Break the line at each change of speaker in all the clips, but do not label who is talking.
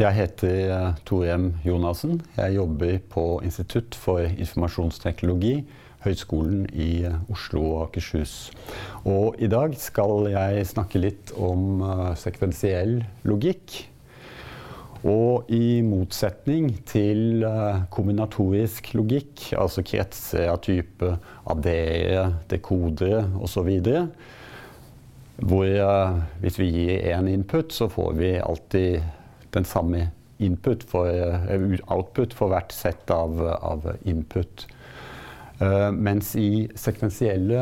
Jeg heter eh, Torem Jonassen. Jeg jobber på Institutt for informasjonsteknologi, Høgskolen i eh, Oslo og Akershus. Og i dag skal jeg snakke litt om uh, sekvensiell logikk. Og i motsetning til kombinatorisk logikk, altså kretser av type AD-ere, dekodere osv., hvor hvis vi gir én input, så får vi alltid den samme input for, output for hvert sett av, av input. Uh, mens i sekvensielle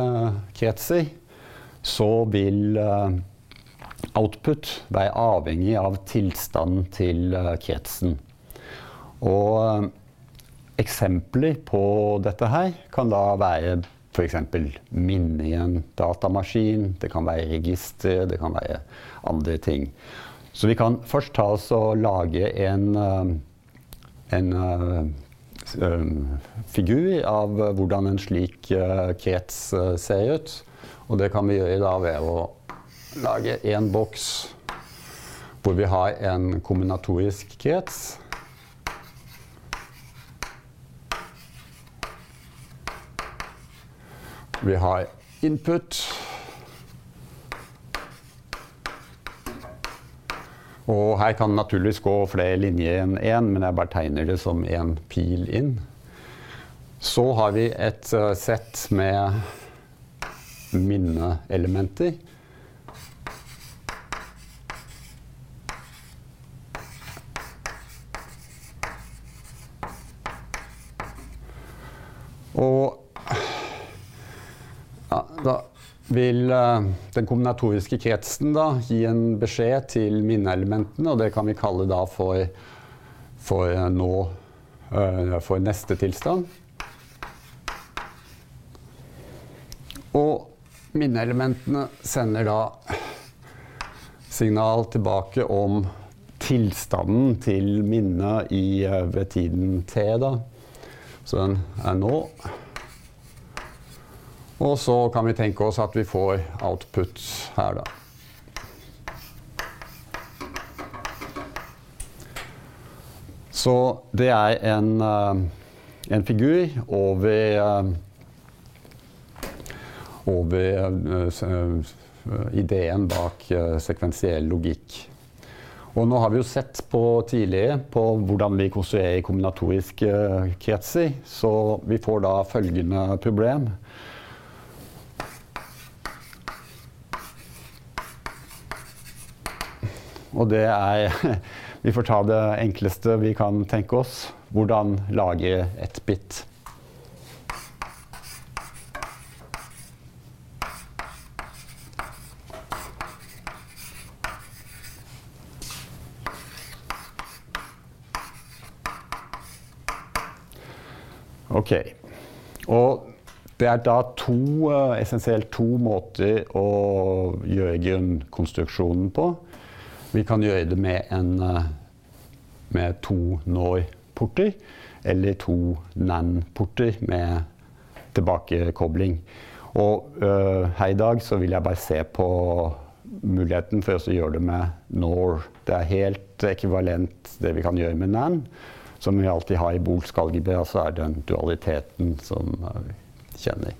kretser så vil uh, output være avhengig av tilstanden til uh, kretsen. Og eksempler på dette her kan da være f.eks. minne i en datamaskin, det kan være register, det kan være andre ting. Så vi kan først ta oss og lage en, en figur av hvordan en slik krets ser ut. Og det kan vi gjøre da ved å lage én boks hvor vi har en kombinatorisk krets. Vi har input. Og her kan det naturligvis gå flere linjer enn én, men jeg bare tegner det som én pil inn. Så har vi et uh, sett med minneelementer. Og ja, da uh, den kombinatoriske kretsen da, gi en beskjed til minneelementene, og det kan vi kalle da for, for, uh, nå, uh, for neste tilstand. Og minneelementene sender da signal tilbake om tilstanden til minnet ved tiden t. Da. Så den er nå. Og så kan vi tenke oss at vi får output her, da. Så det er en, en figur over, over ideen bak sekvensiell logikk. Og nå har vi jo sett på tidligere på hvordan vi konstruerer kombinatoriske kretser, så vi får da følgende problem. Og det er Vi får ta det enkleste vi kan tenke oss. Hvordan lage et bit. Ok. Og det er da to, essensielt to måter å gjøre grunnkonstruksjonen på. Vi kan gjøre det med, en, med to NOR-porter eller to NAN-porter med tilbakekobling. Og uh, her i dag så vil jeg bare se på muligheten for å gjøre det med NOR. Det er helt ekvivalent det vi kan gjøre med NAN. Som vi alltid har i bolsk algebra, så er det den dualiteten som vi kjenner.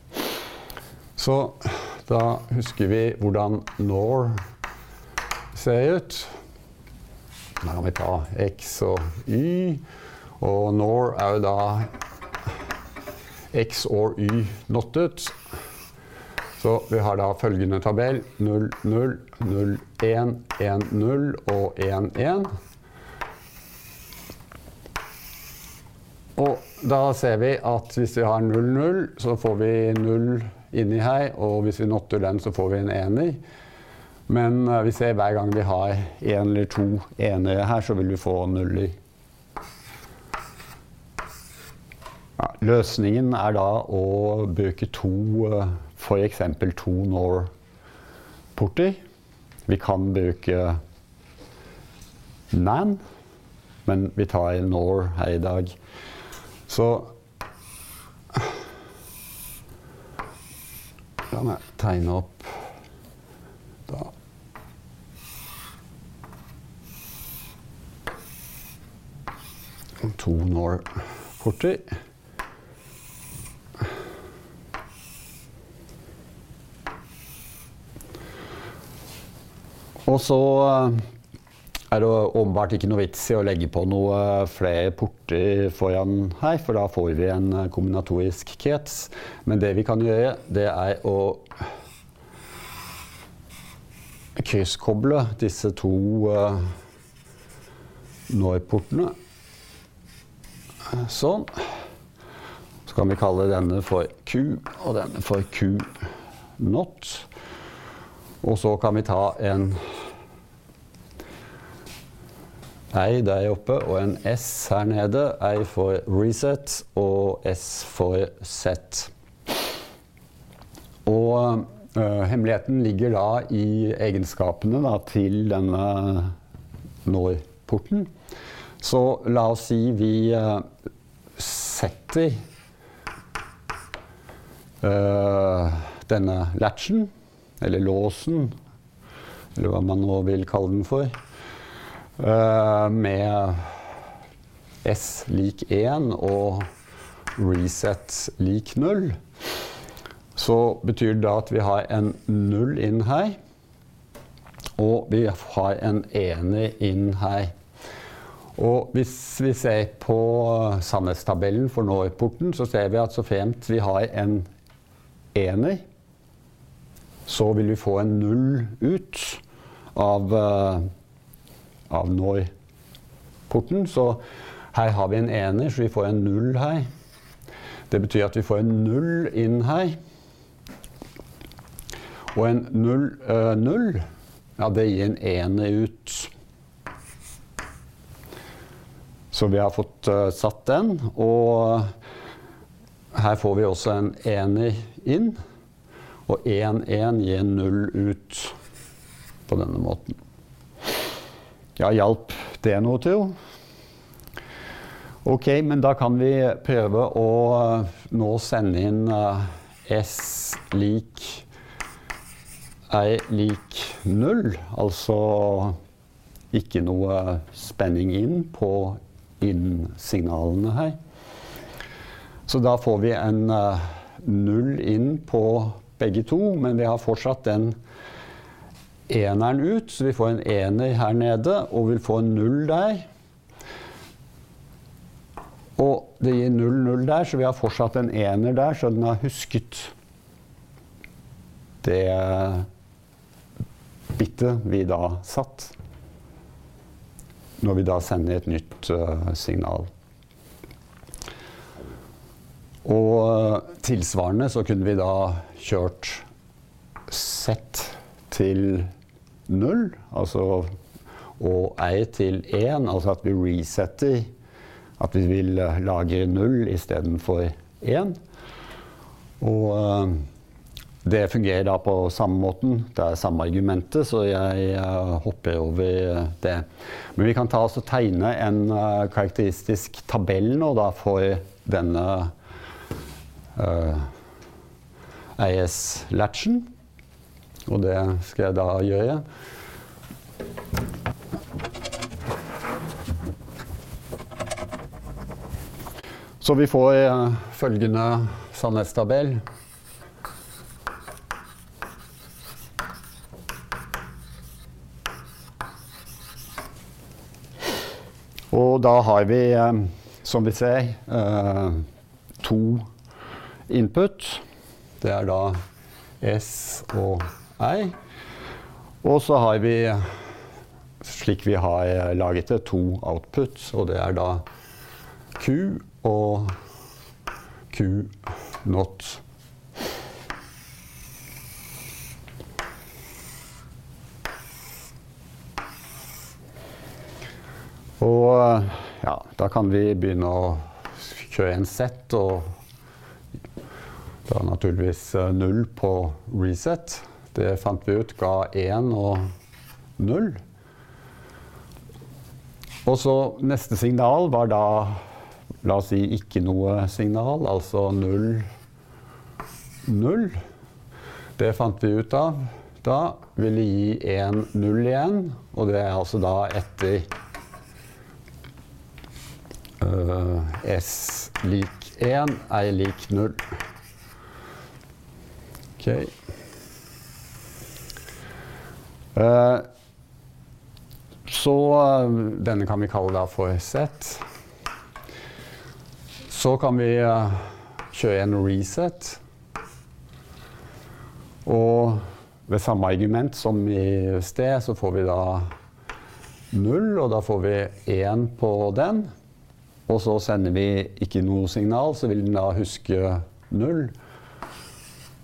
Så da husker vi hvordan NOR ser ut. Da kan vi ta X og Y. Og NOR er jo da X og Y nottet. Så vi har da følgende tabell 0, 0, 0, 1, 1, 0 og 1, 1. Og da ser vi at hvis vi har 0, 0, så får vi 0 inni her. Og hvis vi notter den, så får vi en ener. Men uh, vi ser hver gang vi har én eller to enere her, så vil vi få nuller. Ja, løsningen er da å bruke to uh, f.eks. to NOR-porter. Vi kan bruke NAN, men vi tar NOR her i dag. Så La meg tegne opp to NOR-porter. Og så eh, er det åpenbart ikke noe vits i å legge på noe flere porter foran her, for da får vi en eh, kombinatorisk krets. Men det vi kan gjøre, det er å krysskoble disse to uh, NOR-portene. Sånn. Så kan vi kalle denne for Q og denne for Q-not. Og så kan vi ta en ei der oppe og en S her nede. Ei for reset og S for set. Og uh, hemmeligheten ligger da i egenskapene da, til denne NOR-porten. Så la oss si vi uh, setter uh, denne latchen, eller låsen, eller hva man nå vil kalle den for. Uh, med S lik 1 og reset lik 0, så betyr det da at vi har en 0 inn her. Og vi har en ener inn her. Og hvis vi ser på sannhetstabellen for NOR-porten, så ser vi at så fremt vi har en ener, så vil vi få en null ut av uh, av NOR-porten. Så her har vi en ener, så vi får en null her. Det betyr at vi får en null inn her. Og en null, øh, null ja, det gir en ener ut. Så vi har fått uh, satt den. Og her får vi også en ener inn. Og 1-1 gir null ut på denne måten. Ja, hjalp det noe, Theo? Ok, men da kan vi prøve å uh, nå sende inn uh, S lik er lik null. Altså ikke noe spenning inn på inn-signalene her. Så da får vi en uh, null inn på begge to, men vi har fortsatt den eneren ut, så vi får en ener her nede og vil få en null der. Og det gir null, null der, så vi har fortsatt en ener der, så den har husket det bittet vi da satt. Når vi da sender et nytt uh, signal. Og uh, tilsvarende så kunne vi da kjørt Z til null, altså, og ei til én, altså at vi resetter At vi vil lage null istedenfor én. Og det fungerer da på samme måten. Det er samme argumentet, så jeg uh, hopper over det. Men vi kan ta oss og tegne en uh, karakteristisk tabell nå da for denne AS-latchen. Og det skal jeg da gjøre. Så vi får uh, følgende sannhetstabell. Og da har vi, uh, som vi ser, uh, to input. Det er da S og I, Og så har vi, slik vi har laget det, to output, og det er da Q og Q not. Og ja, da kan vi begynne å kjøre en sett, og da naturligvis null på reset. Det fant vi ut ga 1 og 0. Og så neste signal var da La oss si ikke noe signal, altså 0, 0. Det fant vi ut av. Da ville gi 1, 0 igjen, og det er altså da etter S lik 1 er lik 0. Ok. Uh, så uh, denne kan vi kalle for Z. Så kan vi kjøre en reset. Og ved samme argument som i sted, så får vi da 0, og da får vi 1 på den. Og så sender vi ikke noe signal, så vil den da huske null.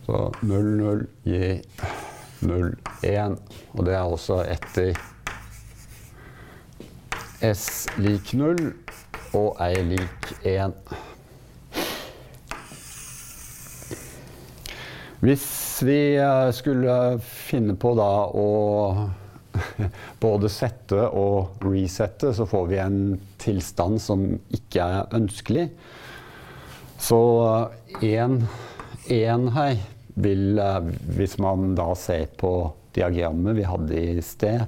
Så 0, 0 gir 0, 1. Og det er også etter S lik 0 og ei lik 1. Hvis vi eh, skulle finne på da å både sette og resette, så får vi en tilstand som ikke er ønskelig. Så én her vil eh, Hvis man da ser på diagrammet vi hadde i sted,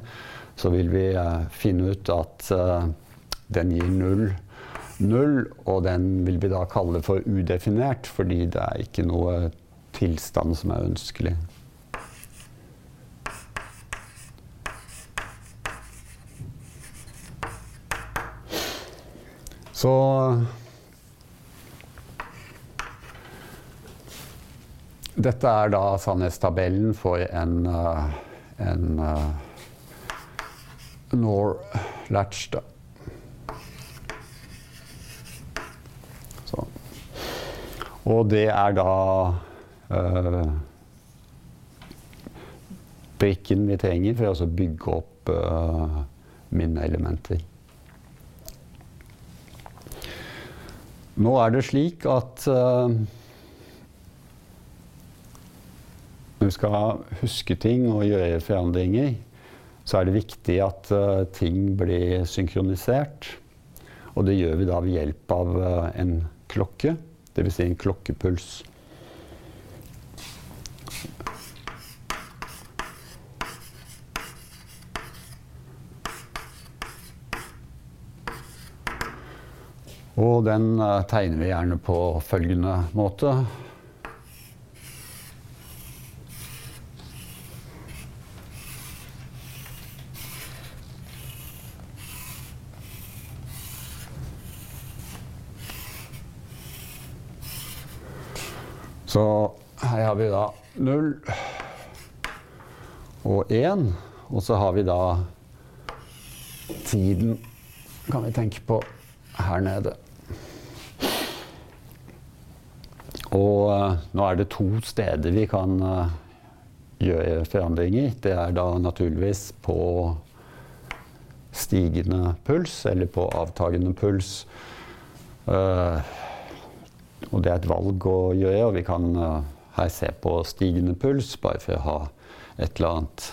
så vil vi eh, finne ut at eh, den gir null. Null, og den vil vi da kalle for udefinert, fordi det er ikke noe tilstand som er ønskelig. Så Dette er da sannhetstabellen for en, uh, en NOR latch. Da. Så. Og det er da uh, brikken vi trenger for å bygge opp uh, minneelementer. Nå er det slik at uh, når vi skal huske ting og gjøre forandringer, så er det viktig at uh, ting blir synkronisert. Og det gjør vi da ved hjelp av uh, en klokke, dvs. Si en klokkepuls. Og den uh, tegner vi gjerne på følgende måte. Så her har vi da 0 og 1. Og så har vi da tiden, kan vi tenke på, her nede. Og uh, nå er det to steder vi kan uh, gjøre forandringer. Det er da naturligvis på stigende puls, eller på avtagende puls. Uh, og det er et valg å gjøre, og vi kan her se på stigende puls, bare for å ha et eller annet.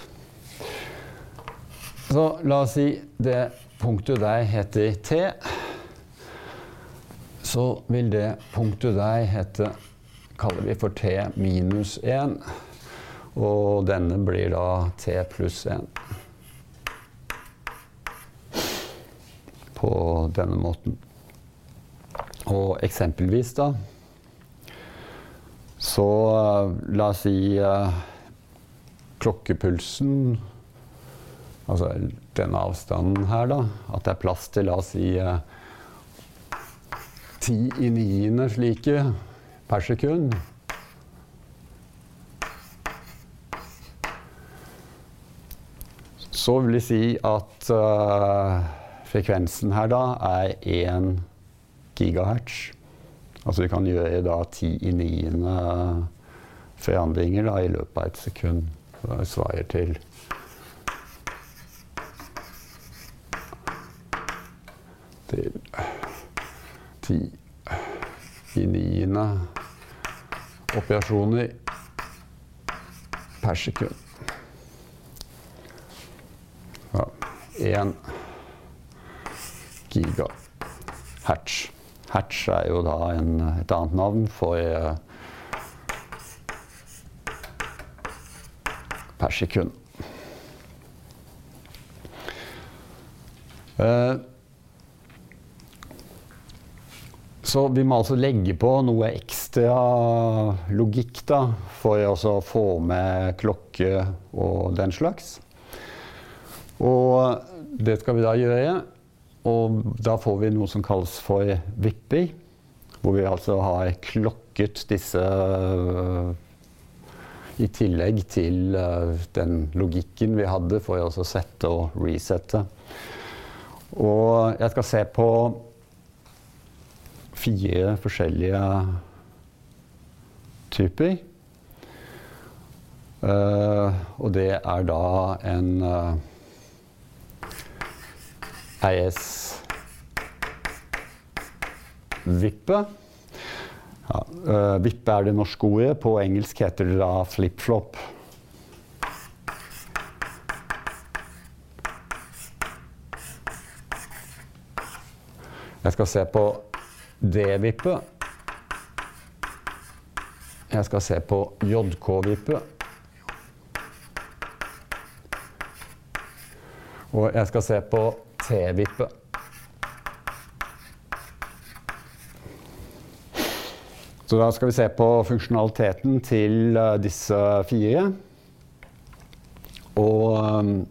Så la oss si det punktet der heter T. Så vil det punktet der hete kaller vi for T minus 1. Og denne blir da T pluss 1. På denne måten. Og eksempelvis, da Så uh, la oss si uh, klokkepulsen Altså denne avstanden her, da. At det er plass til, la oss si uh, ti i niende slike per sekund. Så vil jeg si at uh, frekvensen her da er 1 gigahertz. Altså vi kan gjøre da ti i niende forandringer da, i løpet av et sekund. Det svarer til ti i niende operasjoner per sekund. Ja, 1 gigahertz. Hertz er jo da en, et annet navn for uh, per sekund. Uh, Så vi må altså legge på noe ekstra logikk da, for å få med klokke og den slags. Og det skal vi da gjøre. Og da får vi noe som kalles for vipper. Hvor vi altså har klokket disse i tillegg til den logikken vi hadde for å sette og resette. Og jeg skal se på fire forskjellige typer. Uh, og det er da en uh, IS-vippe. Ja, uh, vippe er det norske ordet. På engelsk heter det da flip-flop. Jeg skal se på D-vippe. Jeg skal se på JK-vippe. Og jeg skal se på T-vippe. Så da skal vi se på funksjonaliteten til disse fire. Og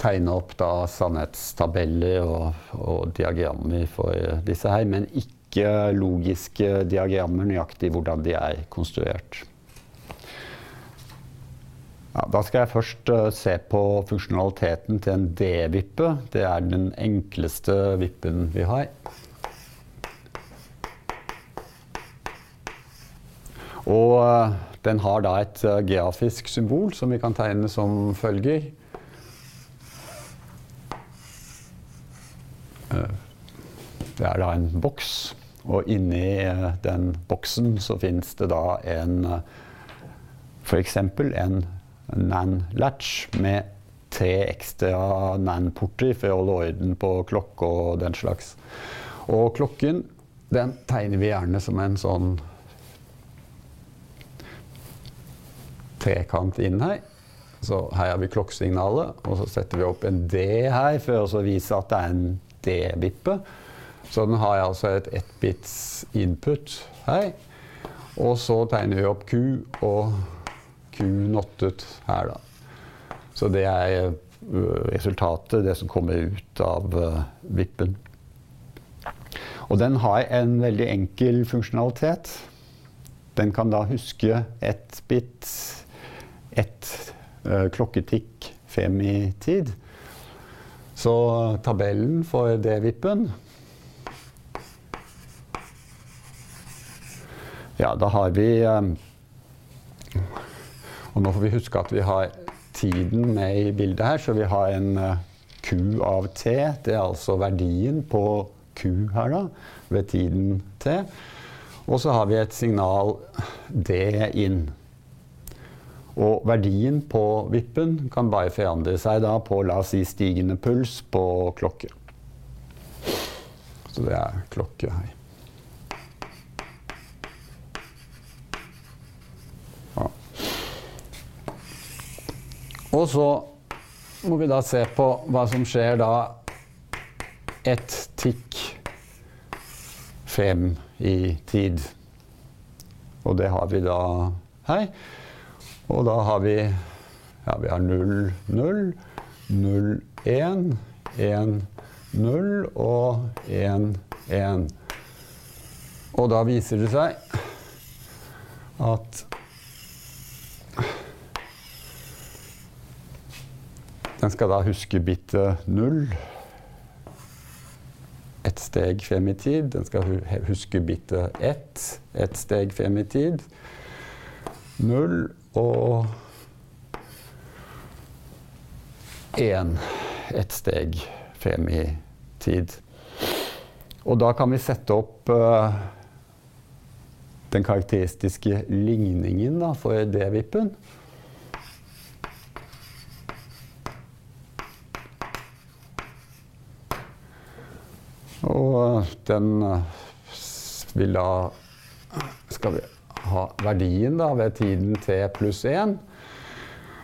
tegne opp da sannhetstabeller og, og, diagrammer for disse her, men ikke logiske diagrammer nøyaktig hvordan de er konstruert. Ja, da skal jeg først uh, se på funksjonaliteten til en D-vippe. Det er den enkleste vippen vi har. Og uh, den har da et uh, geografisk symbol som vi kan tegne som følger. Det er da en boks, og inni den boksen så fins det da en f.eks. en NAN-latch med tre ekstra NAN-porter for å holde orden på klokke og den slags. Og klokken den tegner vi gjerne som en sånn trekant inn her. Så her har vi klokkesignalet, og så setter vi opp en D her for å vise at det er en D-vippe. Så den har altså et ettbits input her. Og så tegner vi opp Q og Q nottet her, da. Så det er resultatet, det som kommer ut av vippen. Og den har en veldig enkel funksjonalitet. Den kan da huske ett bit, ett uh, klokketikk femitid. Så tabellen for D-vippen Ja, da har vi um, Og nå får vi huske at vi har tiden med i bildet her, så vi har en uh, Q av T. Det er altså verdien på Q her, da, ved tiden T. Og så har vi et signal D inn. Og verdien på vippen kan bare forandre seg da på la oss si stigende puls på klokke. Så det er klokke her. Og så må vi da se på hva som skjer da ett tikk frem i tid. Og det har vi da her. Og da har vi ja, vi har 0, 0, 0, 1, 1, 0 og 1, 1. Og da viser det seg at Den skal da huske bittet 0 Ett steg frem i tid. Den skal huske bittet 1 Ett steg frem i tid. Null og én. Ett steg frem i tid. Og da kan vi sette opp uh, den karakteristiske ligningen da, for D-vippen. Og den vil da Skal vi verdien da ved tiden t pluss 1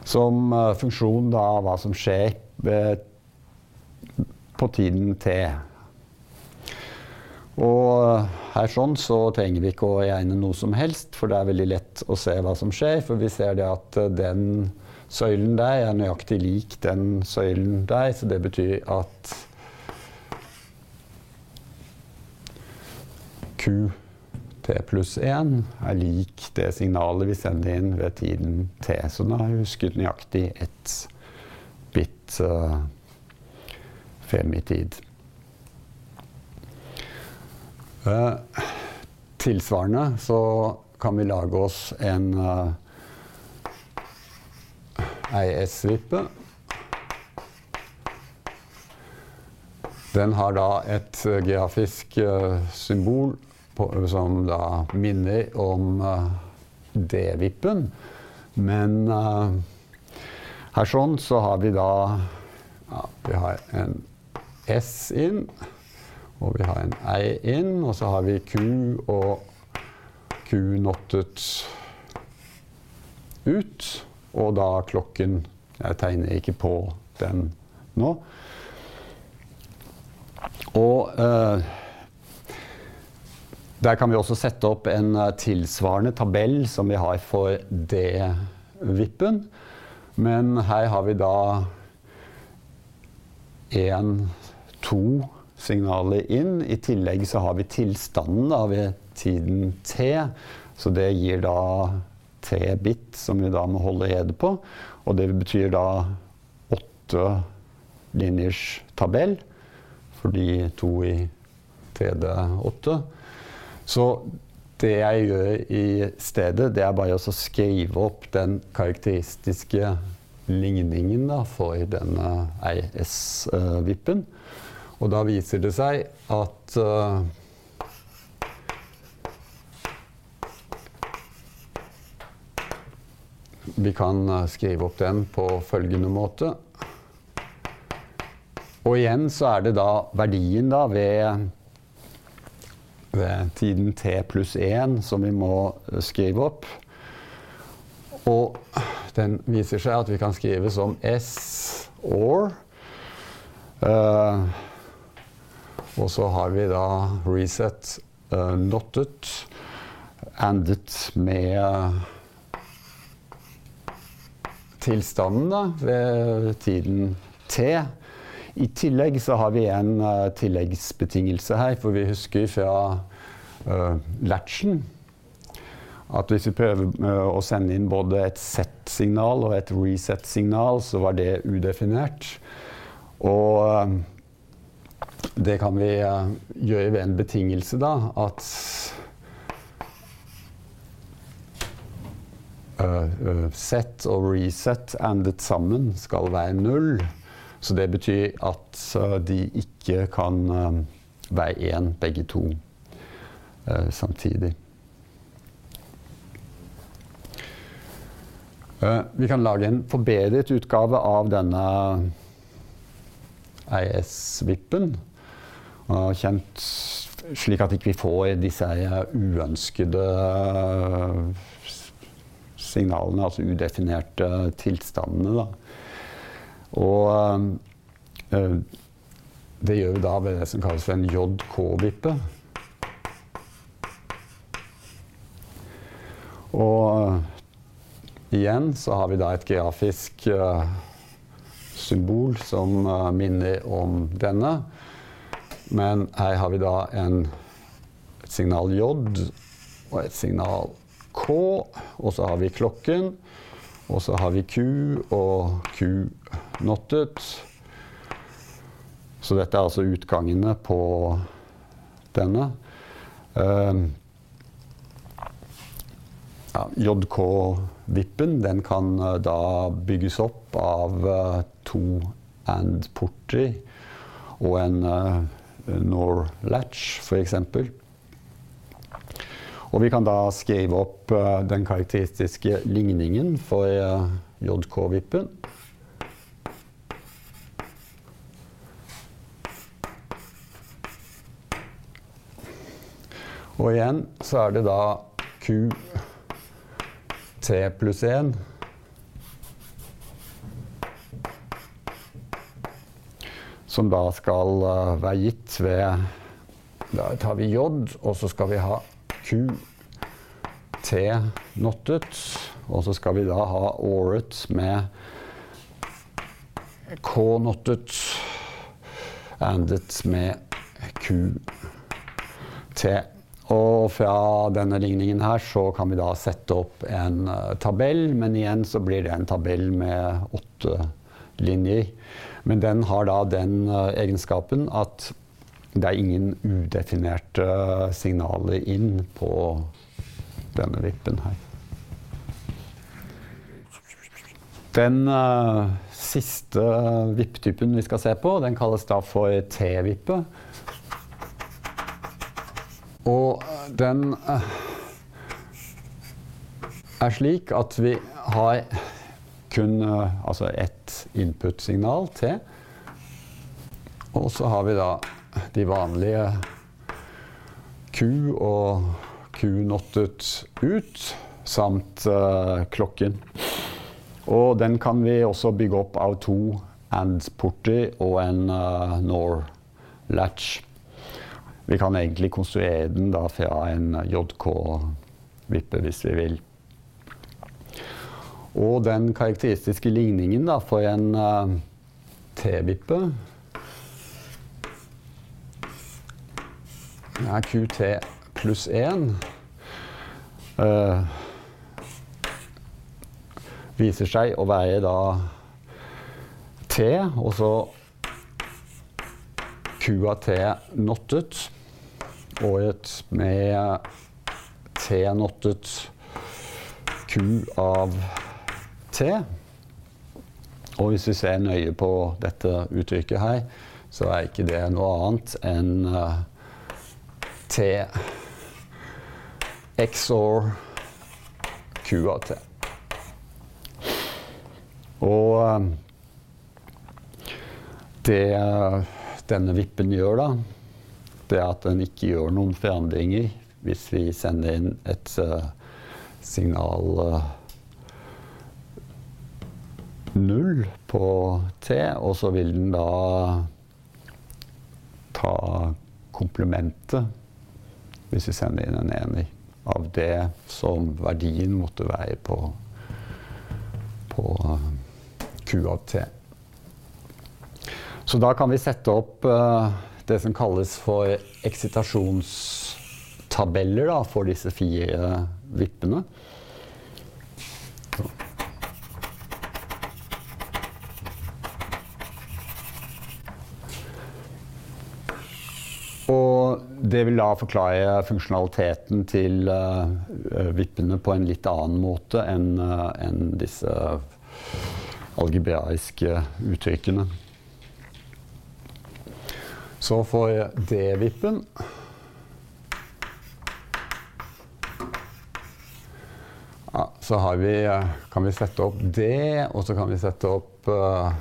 som funksjon da hva som skjer ved, på tiden t. Og her sånn så trenger vi ikke å regne noe som helst, for det er veldig lett å se hva som skjer. For vi ser det at den søylen der er nøyaktig lik den søylen der, så det betyr at QT pluss 1 er lik det signalet vi sender inn ved tiden T. Så nå har husket nøyaktig ett bit uh, frem i tid. Uh, tilsvarende så kan vi lage oss en uh, ei S-vippe. Den har da et geografisk symbol på, som da minner om D-vippen. Men her sånn så har vi da ja, Vi har en S inn. Og vi har en E inn, og så har vi Q og Q nottet ut. Og da klokken Jeg tegner ikke på den nå. Og eh, der kan vi også sette opp en uh, tilsvarende tabell som vi har for D-vippen. Men her har vi da én, to signaler inn. I tillegg så har vi tilstanden da, ved tiden T. Så det gir da T-bit som vi da må holde rede på. Og det betyr da åtte linjers tabell, fordi to i TD8. Så det jeg gjør i stedet, det er bare å skrive opp den karakteristiske ligningen da, for denne RS-vippen. Og da viser det seg at uh, Vi kan eh, skrive opp den på følgende måte. Og igjen så er det da verdien da ved, ved tiden t pluss 1 som vi må eh, skrive opp. Og den viser seg at vi kan skrive som S or. Uh, og så har vi da reset uh, nottet, endet med tilstanden da, ved tiden T. I tillegg så har vi en uh, tilleggsbetingelse her, for vi husker fra uh, latchen at hvis vi prøver uh, å sende inn både et set-signal og et reset-signal, så var det udefinert. Og det kan vi uh, gjøre ved en betingelse, da, at uh, set og reset andet sammen skal være null. Så det betyr at de ikke kan være én, begge to, samtidig. vi kan lage en forbedret utgave av denne IS-vippen kjent slik at vi ikke får disse uønskede signalene, altså udefinerte tilstandene. Da. Og øh, det gjør vi da ved det som kalles for en JK-vippe. Og igjen så har vi da et grafisk uh, symbol som uh, minner om denne. Men her har vi da en, et signal J og et signal K. Og så har vi klokken. Og så har vi Q og Q knottet. Så dette er altså utgangene på denne. Uh, ja, JK-vippen den kan uh, da bygges opp av uh, to and-porter og en Nor Latch, f.eks. Og vi kan da skrive opp uh, den karakteristiske ligningen for uh, JK-vippen. Og igjen så er det da QT pluss 1 som da skal uh, være gitt ved Da tar vi J, og så skal vi ha Q, T nottet. Og så skal vi da ha året med K nottet, andet med Q, T. Og fra denne ligningen her så kan vi da sette opp en uh, tabell, men igjen så blir det en tabell med åtte linjer. Men den har da den uh, egenskapen at det er ingen udefinerte signaler inn på denne vippen her. Den uh, siste vipptypen vi skal se på, den kalles da for T-vippe. Og den uh, er slik at vi har kun uh, altså ett input-signal, T. Og så har vi da de vanlige Q og Q-nottet ut, samt uh, klokken. Og den kan vi også bygge opp av to and-porter og en uh, NOR-latch. Vi kan egentlig konstruere den da fra en JK-vippe hvis vi vil. Og den karakteristiske ligningen da, for en uh, T-vippe er QT pluss 1. Uh, viser seg å være da T, og så Q av T nottet. og et med T nottet Q av T. Og hvis vi ser nøye på dette uttrykket her, så er ikke det noe annet enn T XOR QAT. Og uh, det denne vippen gjør, da, det er at den ikke gjør noen forandringer hvis vi sender inn et uh, signal uh, null på T, og så vil den da ta komplementet hvis vi sender inn en ener av det som verdien måtte være på, på uh, Q av T. Så da kan vi sette opp uh, det som kalles for eksitasjonstabeller da, for disse fire vippene. Og det vil da forklare funksjonaliteten til uh, vippene på en litt annen måte enn uh, enn disse algebraiske uttrykkene. Så for D-vippen ja, Så vi, kan vi sette opp D, og så kan vi sette opp uh,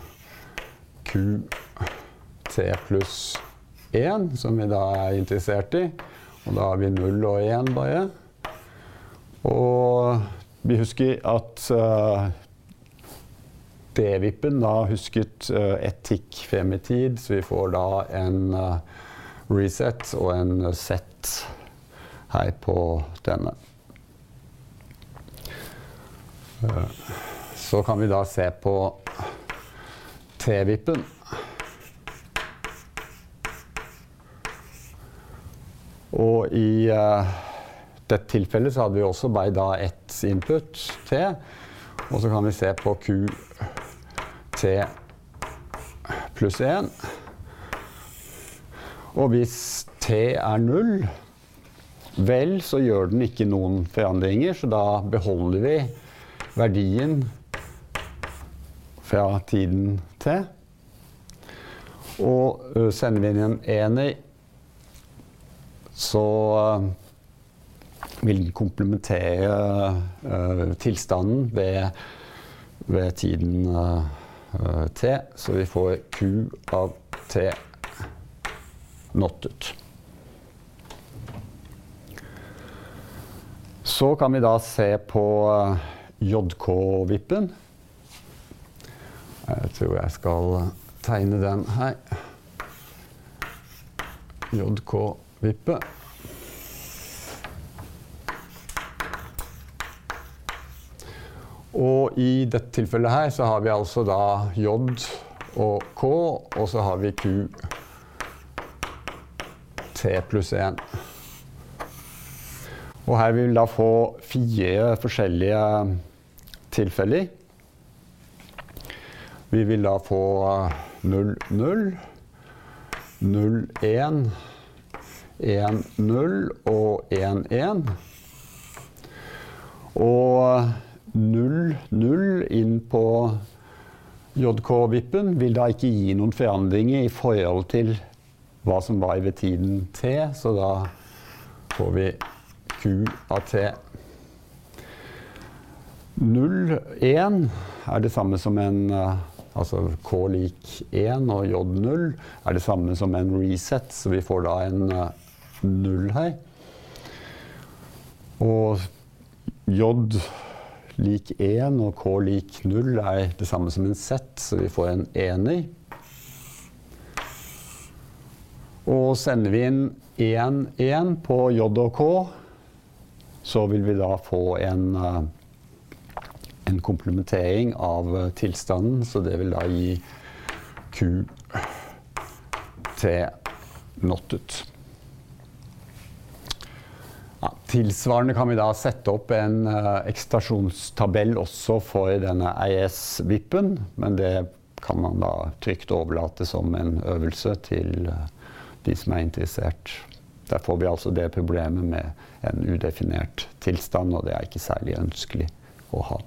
T pluss 1, som vi da er interessert i. Og da har vi 0 og 1 bare. Og vi husker at uh, D-vippen da husket uh, etikk tikk frem i tid, så vi får da en uh, reset og en set her på denne. Så kan vi da se på T-vippen. Og i dette tilfellet så hadde vi også bare da ett input, T. Og så kan vi se på Q T pluss 1. Og hvis T er null, vel, så gjør den ikke noen forandringer, så da beholder vi verdien fra tiden T. Og sender vi inn en ener, så vil den komplementere uh, tilstanden ved, ved tiden uh, T, så vi får Q av T nottet. Så kan vi da se på JK-vippen. Jeg tror jeg skal tegne den her. JK Vippe. Og i dette tilfellet her så har vi altså da J og K, og så har vi Q T pluss 1. Og her vil vi da få fire forskjellige tilfeller. Vi vil da få 0, 0, 0, 1, 1, 0 og 1, 1. Og 0, 0 inn på JK-vippen vil da ikke gi noen forandringer i forhold til hva som var ved tiden T, så da får vi Q av T. 0, 1 er det samme som en Altså K lik 1 og J0 er det samme som en reset, så vi får da en 0 her. Og J lik 1 og K lik 0 er det samme som en Z, så vi får en ener. Og sender vi inn 1, 1 på J og K, så vil vi da få en, en komplementering av tilstanden, så det vil da gi Q T not ut. Ja, tilsvarende kan vi da sette opp en uh, ekstasjonstabell også for denne EIS-vippen, men det kan man da trygt overlate som en øvelse til uh, de som er interessert. Der får vi altså det problemet med en udefinert tilstand, og det er ikke særlig ønskelig å ha.